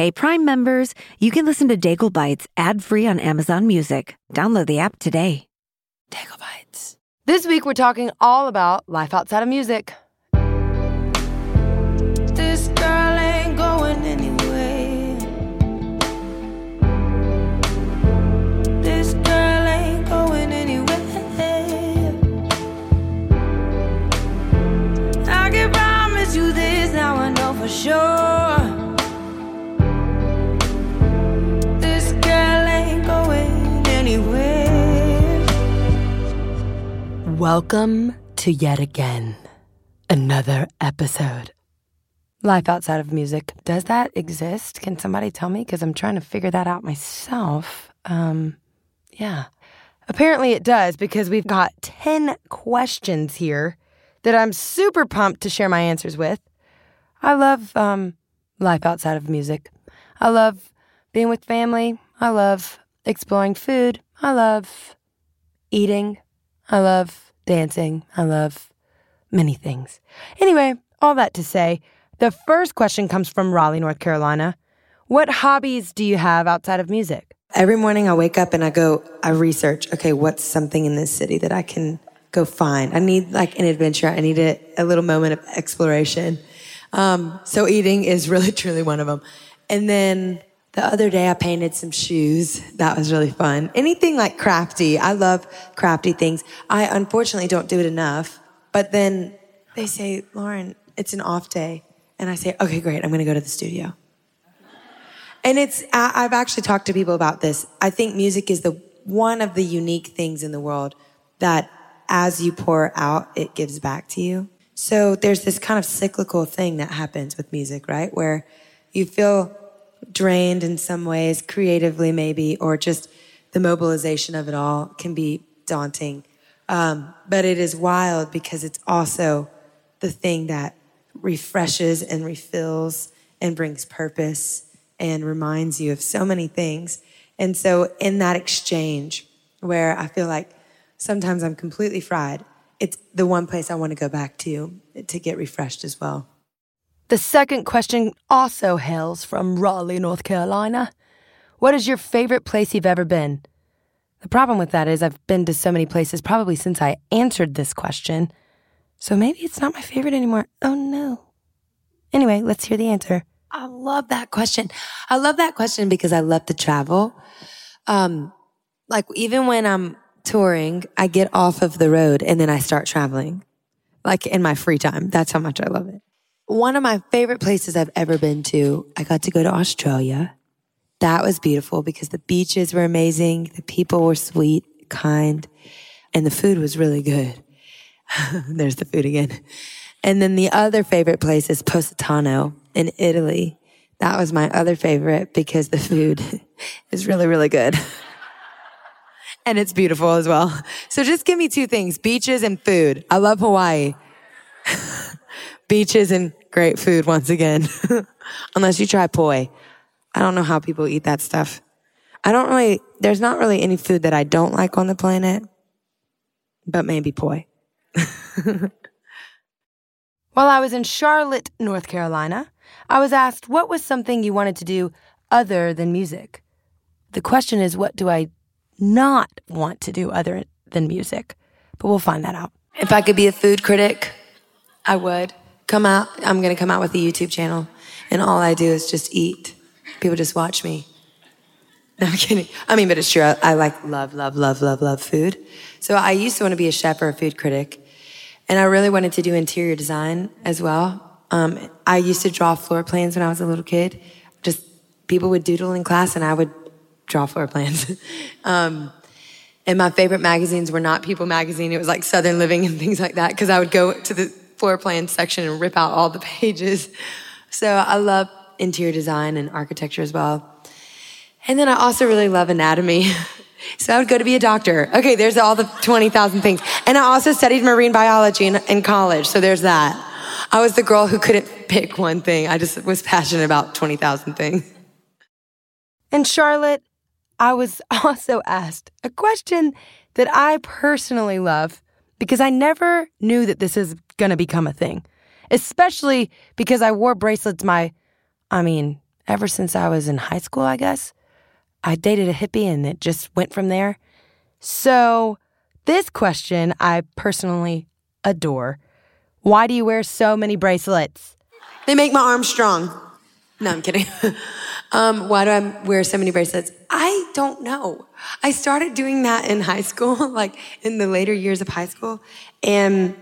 Hey, Prime members, you can listen to Daigle Bites ad free on Amazon Music. Download the app today. Daigle Bites. This week, we're talking all about life outside of music. This girl ain't going anywhere. This girl ain't going anywhere. I can promise you this, now I know for sure. Welcome to yet again another episode. Life outside of music. Does that exist? Can somebody tell me? Because I'm trying to figure that out myself. Um, yeah. Apparently it does because we've got 10 questions here that I'm super pumped to share my answers with. I love um, life outside of music. I love being with family. I love exploring food. I love eating. I love dancing. I love many things. Anyway, all that to say, the first question comes from Raleigh, North Carolina. What hobbies do you have outside of music? Every morning I wake up and I go, I research, okay, what's something in this city that I can go find? I need like an adventure. I need a, a little moment of exploration. Um, so eating is really, truly one of them. And then the other day I painted some shoes. That was really fun. Anything like crafty. I love crafty things. I unfortunately don't do it enough. But then they say, Lauren, it's an off day. And I say, okay, great. I'm going to go to the studio. And it's, I, I've actually talked to people about this. I think music is the one of the unique things in the world that as you pour out, it gives back to you. So there's this kind of cyclical thing that happens with music, right? Where you feel drained in some ways, creatively maybe, or just the mobilization of it all can be daunting. Um, but it is wild because it's also the thing that refreshes and refills and brings purpose and reminds you of so many things. And so, in that exchange, where I feel like sometimes I'm completely fried, it's the one place I want to go back to to get refreshed as well. The second question also hails from Raleigh, North Carolina. What is your favorite place you've ever been? The problem with that is I've been to so many places probably since I answered this question. So maybe it's not my favorite anymore. Oh no. Anyway, let's hear the answer. I love that question. I love that question because I love to travel. Um, like even when I'm touring, I get off of the road and then I start traveling, like in my free time. That's how much I love it. One of my favorite places I've ever been to, I got to go to Australia. That was beautiful because the beaches were amazing. The people were sweet, kind, and the food was really good. There's the food again. And then the other favorite place is Positano in Italy. That was my other favorite because the food is really, really good. and it's beautiful as well. So just give me two things, beaches and food. I love Hawaii. beaches and great food once again. Unless you try poi. I don't know how people eat that stuff. I don't really, there's not really any food that I don't like on the planet, but maybe poi. While I was in Charlotte, North Carolina, I was asked what was something you wanted to do other than music. The question is, what do I not want to do other than music? But we'll find that out. If I could be a food critic, I would. Come out, I'm gonna come out with a YouTube channel, and all I do is just eat. People just watch me. No, I'm kidding. I mean, but it's true. I, I like love, love, love, love, love food. So I used to want to be a chef or a food critic. And I really wanted to do interior design as well. Um, I used to draw floor plans when I was a little kid. Just people would doodle in class and I would draw floor plans. um, and my favorite magazines were not People magazine. It was like Southern Living and things like that because I would go to the floor plan section and rip out all the pages. So I love interior design and architecture as well. And then I also really love anatomy. So I would go to be a doctor. Okay, there's all the 20,000 things. And I also studied marine biology in, in, college. So there's that. I was the girl who couldn't pick one thing. I just was passionate about 20,000 things. And Charlotte, I was also asked a question that I personally love because I never knew that this is going to become a thing, especially because I wore bracelets my, I mean, ever since I was in high school, I guess. I dated a hippie and it just went from there. So, this question I personally adore. Why do you wear so many bracelets? They make my arms strong. No, I'm kidding. um, why do I wear so many bracelets? I don't know. I started doing that in high school, like in the later years of high school. And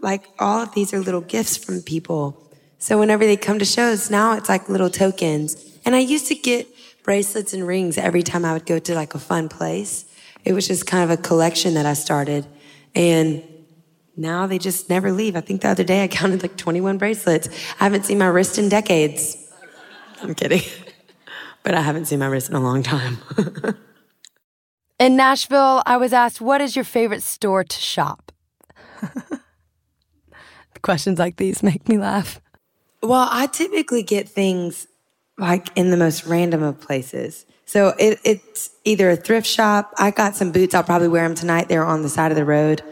like all of these are little gifts from people. So whenever they come to shows, now it's like little tokens. And I used to get bracelets and rings every time I would go to like a fun place. It was just kind of a collection that I started. And now they just never leave. I think the other day I counted like 21 bracelets. I haven't seen my wrist in decades. I'm kidding. but I haven't seen my wrist in a long time. in Nashville, I was asked, What is your favorite store to shop? Questions like these make me laugh. Well, I typically get things like in the most random of places. So it, it's either a thrift shop. I got some boots. I'll probably wear them tonight. They're on the side of the road.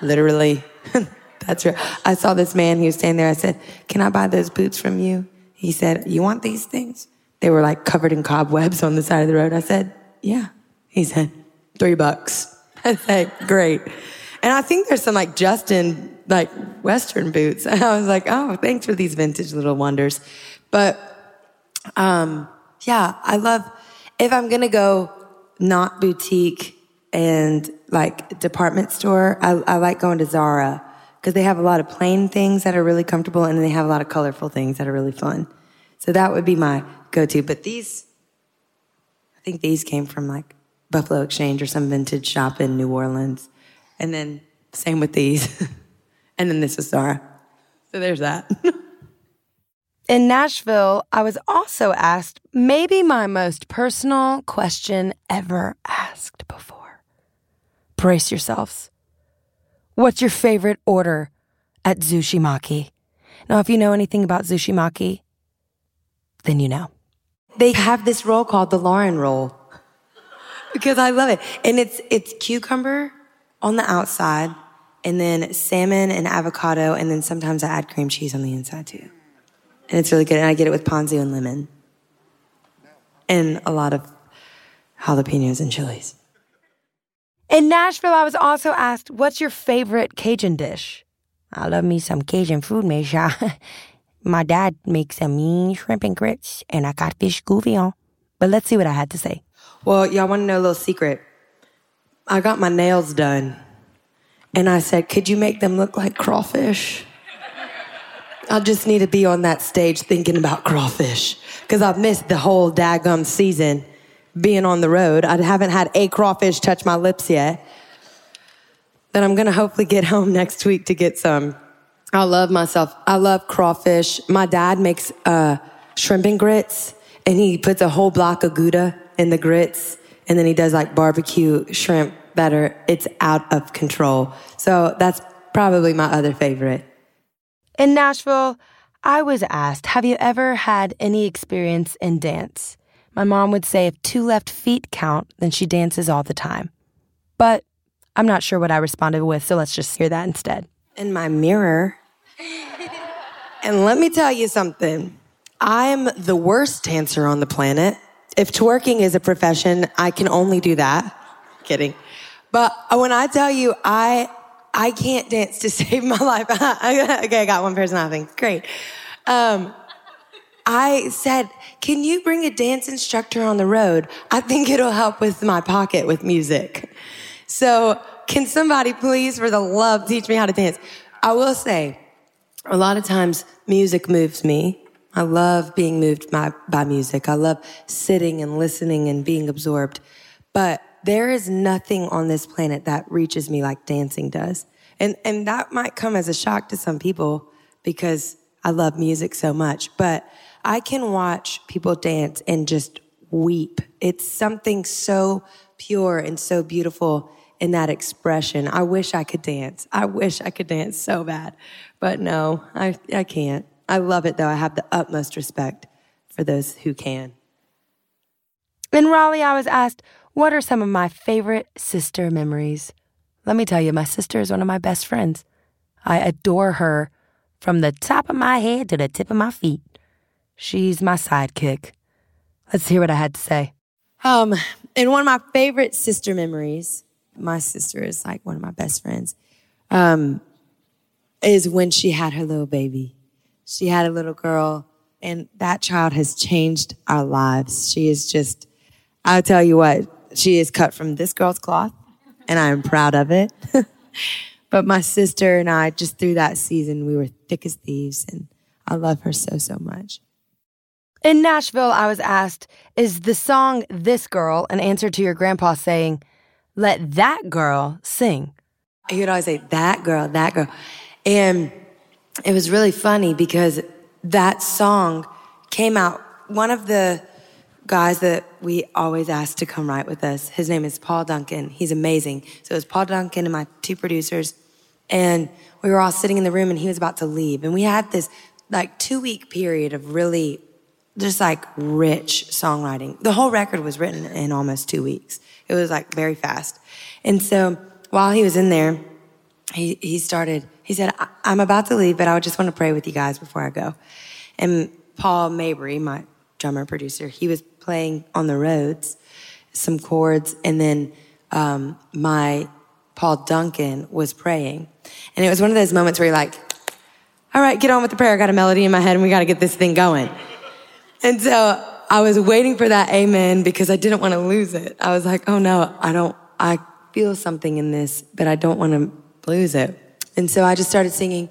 Literally. That's right. I saw this man. He was standing there. I said, Can I buy those boots from you? He said, You want these things? They were like covered in cobwebs on the side of the road. I said, Yeah. He said, Three bucks. I said, Great. And I think there's some like Justin, like Western boots. And I was like, Oh, thanks for these vintage little wonders. But, um, yeah, I love, if I'm going to go not boutique and like department store, I, I like going to Zara because they have a lot of plain things that are really comfortable and they have a lot of colorful things that are really fun. So that would be my go-to. But these, I think these came from like Buffalo Exchange or some vintage shop in New Orleans. And then same with these. and then this is Zara. So there's that. In Nashville, I was also asked maybe my most personal question ever asked before. Brace yourselves. What's your favorite order at Zushimaki? Now, if you know anything about Zushimaki, then you know. They have this roll called the Lauren roll because I love it. And it's, it's cucumber on the outside and then salmon and avocado. And then sometimes I add cream cheese on the inside too. And it's really good. And I get it with ponzu and lemon and a lot of jalapenos and chilies. In Nashville, I was also asked, What's your favorite Cajun dish? I love me some Cajun food, Misha. My dad makes a mean shrimp and grits, and I got fish gouvion. But let's see what I had to say. Well, y'all want to know a little secret? I got my nails done, and I said, Could you make them look like crawfish? I just need to be on that stage thinking about crawfish because I've missed the whole daggum season being on the road. I haven't had a crawfish touch my lips yet. Then I'm going to hopefully get home next week to get some. I love myself. I love crawfish. My dad makes uh, shrimp and grits, and he puts a whole block of Gouda in the grits, and then he does like barbecue shrimp better. It's out of control. So that's probably my other favorite. In Nashville, I was asked, Have you ever had any experience in dance? My mom would say if two left feet count, then she dances all the time. But I'm not sure what I responded with, so let's just hear that instead. In my mirror. And let me tell you something I'm the worst dancer on the planet. If twerking is a profession, I can only do that. Kidding. But when I tell you, I I can't dance to save my life. okay, I got one person laughing. Great. Um, I said, Can you bring a dance instructor on the road? I think it'll help with my pocket with music. So, can somebody please, for the love, teach me how to dance? I will say, a lot of times music moves me. I love being moved by, by music. I love sitting and listening and being absorbed. But there is nothing on this planet that reaches me like dancing does. And, and that might come as a shock to some people because I love music so much, but I can watch people dance and just weep. It's something so pure and so beautiful in that expression. I wish I could dance. I wish I could dance so bad, but no, I, I can't. I love it though. I have the utmost respect for those who can. In Raleigh, I was asked, what are some of my favorite sister memories? Let me tell you, my sister is one of my best friends. I adore her from the top of my head to the tip of my feet. She's my sidekick. Let's hear what I had to say. Um, and one of my favorite sister memories, my sister is like one of my best friends, um, is when she had her little baby. She had a little girl, and that child has changed our lives. She is just, I'll tell you what, she is cut from this girl's cloth, and I'm proud of it. but my sister and I, just through that season, we were thick as thieves, and I love her so, so much. In Nashville, I was asked, is the song This Girl an answer to your grandpa saying, let that girl sing? He would always say, that girl, that girl. And it was really funny because that song came out. One of the guys that we always ask to come write with us, his name is Paul Duncan. He's amazing. So it was Paul Duncan and my two producers. And we were all sitting in the room and he was about to leave. And we had this like two week period of really just like rich songwriting. The whole record was written in almost two weeks. It was like very fast. And so while he was in there, he, he started, he said, I'm about to leave, but I just want to pray with you guys before I go. And Paul Mabury, my drummer producer, he was playing on the roads some chords. And then, um, my Paul Duncan was praying. And it was one of those moments where you're like, all right, get on with the prayer. I got a melody in my head and we got to get this thing going. And so I was waiting for that amen because I didn't want to lose it. I was like, oh no, I don't, I feel something in this, but I don't want to lose it. And so I just started singing,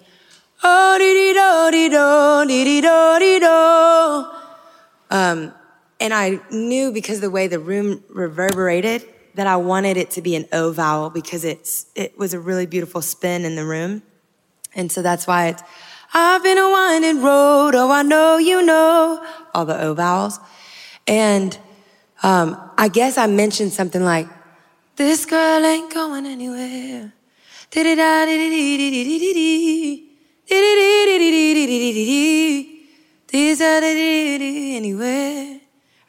oh, dee dee do, dee do, dee dee do, dee do. Um, and I knew because the way the room reverberated that I wanted it to be an O vowel because it's, it was a really beautiful spin in the room. And so that's why it's, I've been a winding road. Oh, I know you know all the O vowels. And, um, I guess I mentioned something like, this girl ain't going anywhere. Anywhere.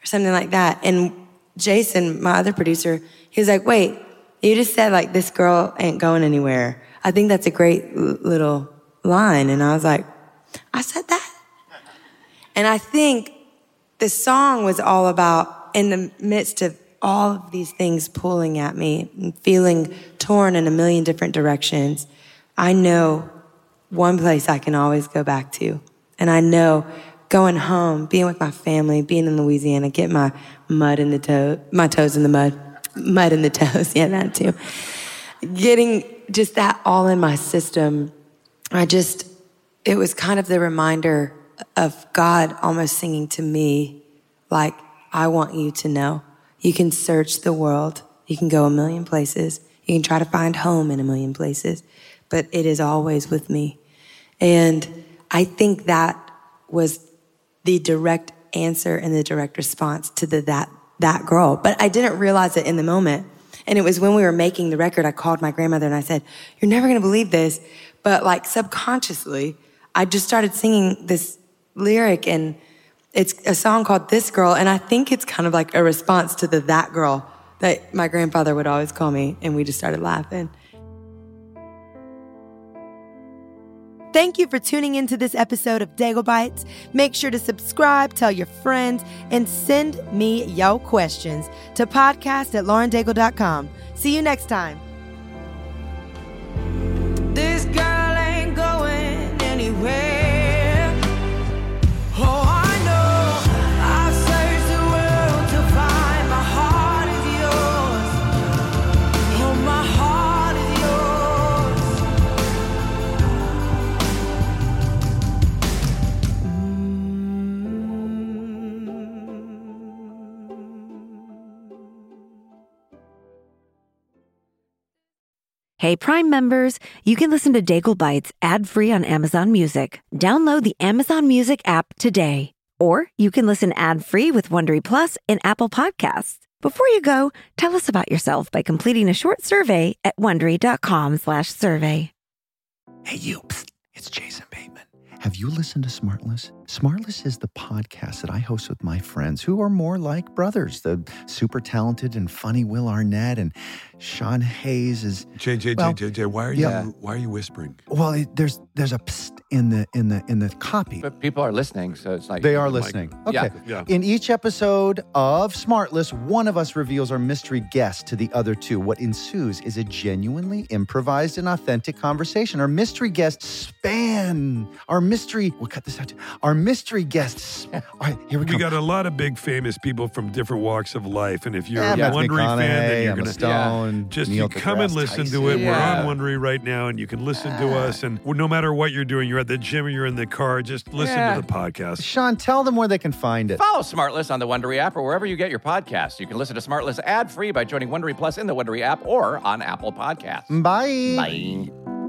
Or something like that. And Jason, my other producer, he was like, wait, you just said like, this girl ain't going anywhere. I think that's a great little line. And I was like, I said that. And I think the song was all about in the midst of all of these things pulling at me and feeling torn in a million different directions. I know one place I can always go back to. And I know going home, being with my family, being in Louisiana, get my mud in the toe, my toes in the mud, mud in the toes. Yeah, that too. Getting just that all in my system I just, it was kind of the reminder of God almost singing to me, like, I want you to know. You can search the world. You can go a million places. You can try to find home in a million places, but it is always with me. And I think that was the direct answer and the direct response to the that that girl. But I didn't realize it in the moment. And it was when we were making the record, I called my grandmother and I said, You're never gonna believe this, but like subconsciously, I just started singing this lyric and it's a song called This Girl. And I think it's kind of like a response to the That Girl that my grandfather would always call me. And we just started laughing. Thank you for tuning into this episode of Daigle Bites. Make sure to subscribe, tell your friends, and send me your questions to podcast at laurendaigle.com. See you next time. Hey, Prime members, you can listen to Daigle Bites ad free on Amazon Music. Download the Amazon Music app today. Or you can listen ad free with Wondery Plus in Apple Podcasts. Before you go, tell us about yourself by completing a short survey at slash survey Hey, you. Psst, it's Jason Bateman. Have you listened to Smartless? Smartless is the podcast that I host with my friends who are more like brothers. The super talented and funny Will Arnett and Sean Hayes is JJ, Well, JJ, why are yeah. you why are you whispering? well. it- There's there's a psst in the in the in the copy. But people are listening, so it's like They are listening. Yeah. Okay. Yeah. yeah. In each episode of Smartless, one of us reveals our mystery guest to the other two. What ensues is a genuinely improvised and authentic conversation. Our mystery guests span. Our mystery. We'll cut this out. Our mystery guests. All right, here we, go. We got a lot of big famous people from different walks of life, and if you're yeah, a Matthew Wondery fan, then you're Emma gonna Stone, just Neil you come and deGrasse listen to it. Yeah. We're on Wondery right now, and you can listen to us. And no matter what you're doing, you're at the gym or you're in the car, just listen Yeah. to the podcast. Sean, tell them where they can find it. Follow Smartless on the Wondery app or wherever you get your podcasts. You can listen to Smartless ad free by joining Wondery Plus in the Wondery app or on Apple Podcasts. Bye. Bye.